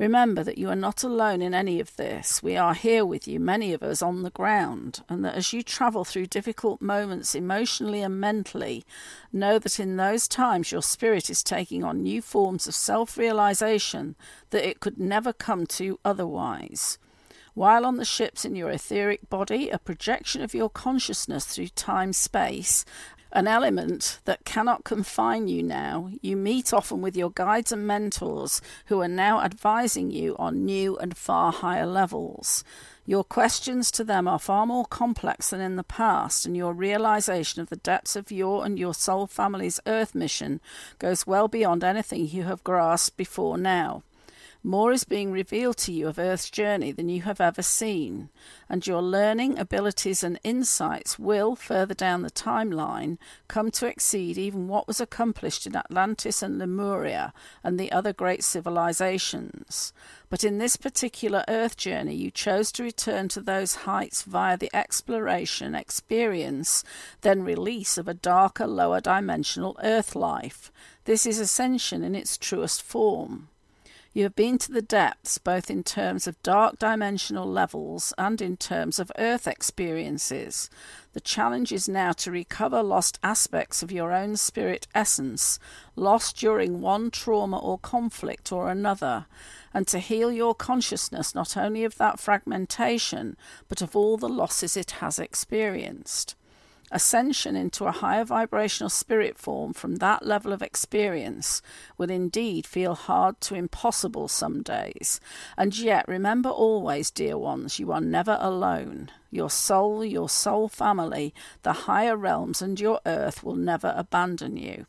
Remember that you are not alone in any of this. We are here with you, many of us on the ground, and that as you travel through difficult moments emotionally and mentally, know that in those times your spirit is taking on new forms of self realization that it could never come to otherwise. While on the ships in your etheric body, a projection of your consciousness through time space, an element that cannot confine you now, you meet often with your guides and mentors who are now advising you on new and far higher levels. Your questions to them are far more complex than in the past, and your realization of the depths of your and your soul family's earth mission goes well beyond anything you have grasped before now. More is being revealed to you of Earth's journey than you have ever seen, and your learning, abilities, and insights will, further down the timeline, come to exceed even what was accomplished in Atlantis and Lemuria and the other great civilizations. But in this particular Earth journey, you chose to return to those heights via the exploration, experience, then release of a darker, lower dimensional Earth life. This is ascension in its truest form. You have been to the depths, both in terms of dark dimensional levels and in terms of Earth experiences. The challenge is now to recover lost aspects of your own spirit essence, lost during one trauma or conflict or another, and to heal your consciousness not only of that fragmentation, but of all the losses it has experienced. Ascension into a higher vibrational spirit form from that level of experience will indeed feel hard to impossible some days. And yet, remember always, dear ones, you are never alone. Your soul, your soul family, the higher realms, and your earth will never abandon you.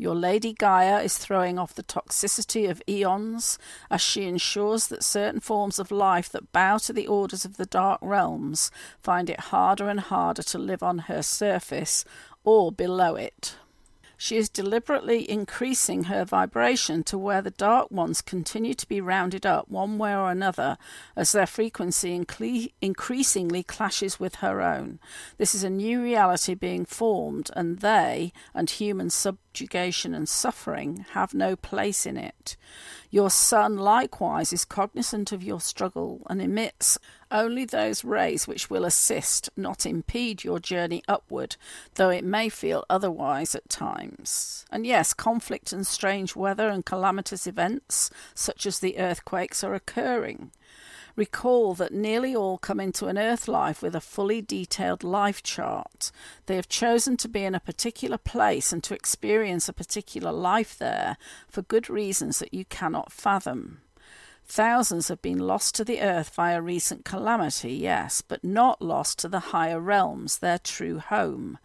Your Lady Gaia is throwing off the toxicity of eons as she ensures that certain forms of life that bow to the orders of the dark realms find it harder and harder to live on her surface or below it. She is deliberately increasing her vibration to where the dark ones continue to be rounded up one way or another as their frequency incle- increasingly clashes with her own. This is a new reality being formed, and they and human subjugation and suffering have no place in it. Your sun likewise is cognizant of your struggle and emits only those rays which will assist, not impede your journey upward, though it may feel otherwise at times. And yes, conflict and strange weather and calamitous events, such as the earthquakes, are occurring. Recall that nearly all come into an Earth life with a fully detailed life chart. They have chosen to be in a particular place and to experience a particular life there for good reasons that you cannot fathom. Thousands have been lost to the earth via recent calamity, yes, but not lost to the higher realms, their true home.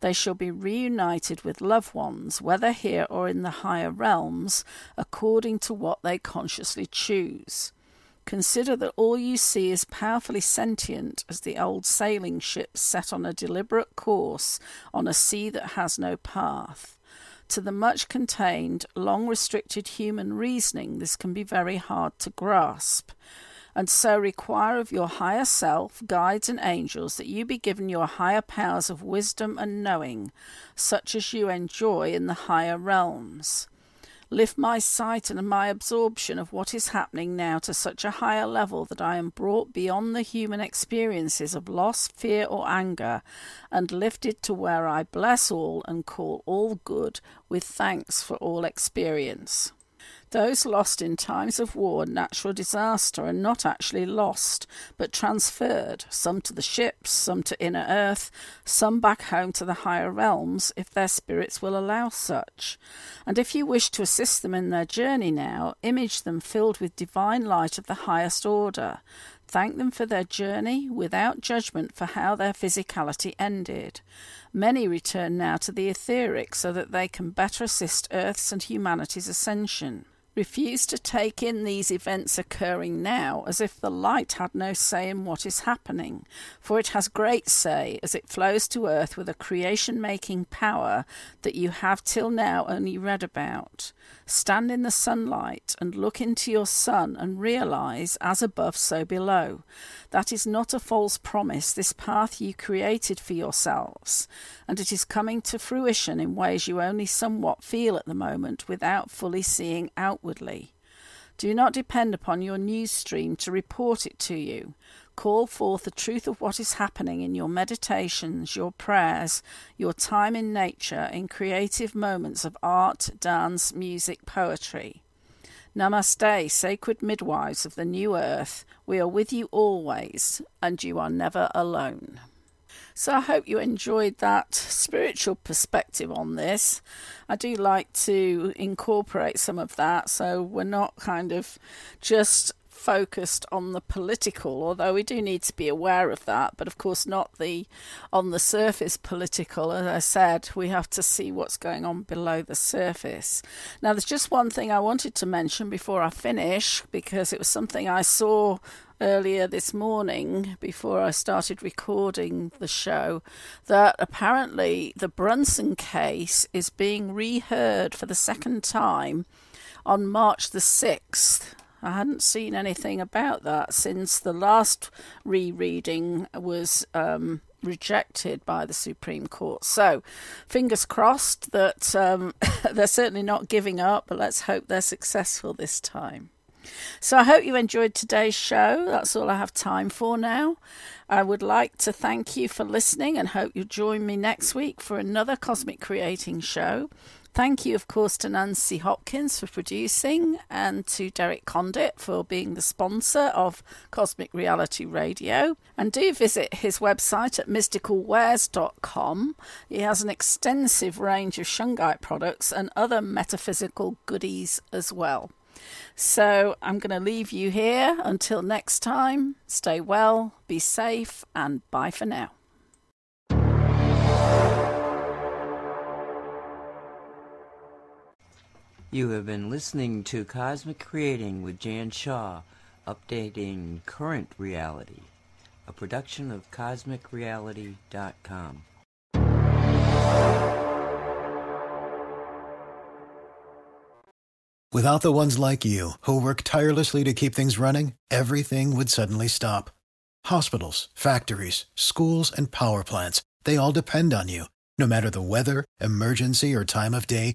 They shall be reunited with loved ones, whether here or in the higher realms, according to what they consciously choose. Consider that all you see is powerfully sentient as the old sailing ships set on a deliberate course on a sea that has no path. To the much contained, long restricted human reasoning, this can be very hard to grasp, and so require of your higher self, guides, and angels that you be given your higher powers of wisdom and knowing, such as you enjoy in the higher realms lift my sight and my absorption of what is happening now to such a higher level that I am brought beyond the human experiences of loss, fear, or anger, and lifted to where I bless all and call all good with thanks for all experience. Those lost in times of war and natural disaster are not actually lost, but transferred, some to the ships, some to inner earth, some back home to the higher realms, if their spirits will allow such. And if you wish to assist them in their journey now, image them filled with divine light of the highest order. Thank them for their journey without judgment for how their physicality ended. Many return now to the etheric so that they can better assist Earth's and humanity's ascension refuse to take in these events occurring now as if the light had no say in what is happening, for it has great say as it flows to earth with a creation making power that you have till now only read about. Stand in the sunlight and look into your sun and realize, as above, so below. That is not a false promise, this path you created for yourselves, and it is coming to fruition in ways you only somewhat feel at the moment without fully seeing outwardly. Do not depend upon your news stream to report it to you. Call forth the truth of what is happening in your meditations, your prayers, your time in nature, in creative moments of art, dance, music, poetry. Namaste, sacred midwives of the new earth. We are with you always, and you are never alone. So I hope you enjoyed that spiritual perspective on this. I do like to incorporate some of that so we're not kind of just focused on the political, although we do need to be aware of that, but of course not the on the surface political. As I said, we have to see what's going on below the surface. Now, there's just one thing I wanted to mention before I finish, because it was something I saw earlier this morning before I started recording the show that apparently the Brunson case is being reheard for the second time on March the 6th. I hadn't seen anything about that since the last rereading was um, rejected by the Supreme Court. So, fingers crossed that um, they're certainly not giving up, but let's hope they're successful this time. So, I hope you enjoyed today's show. That's all I have time for now. I would like to thank you for listening and hope you'll join me next week for another Cosmic Creating show. Thank you, of course, to Nancy Hopkins for producing and to Derek Condit for being the sponsor of Cosmic Reality Radio. And do visit his website at mysticalwares.com. He has an extensive range of Shungite products and other metaphysical goodies as well. So I'm going to leave you here until next time. Stay well, be safe, and bye for now. You have been listening to Cosmic Creating with Jan Shaw, updating current reality, a production of CosmicReality.com. Without the ones like you, who work tirelessly to keep things running, everything would suddenly stop. Hospitals, factories, schools, and power plants, they all depend on you. No matter the weather, emergency, or time of day,